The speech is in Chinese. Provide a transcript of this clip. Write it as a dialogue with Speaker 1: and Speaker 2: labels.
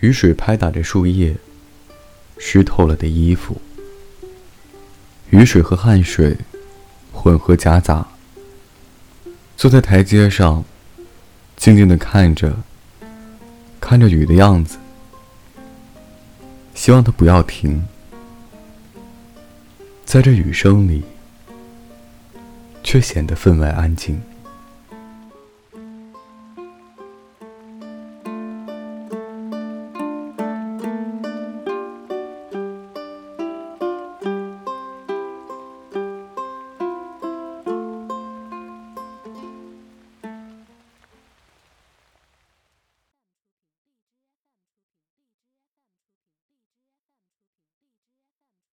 Speaker 1: 雨水拍打着树叶湿透了的衣服。雨水和汗水混合夹杂坐在台阶上静静的看着看着雨的样子。希望他不要停。在这雨声里，却显得分外安静。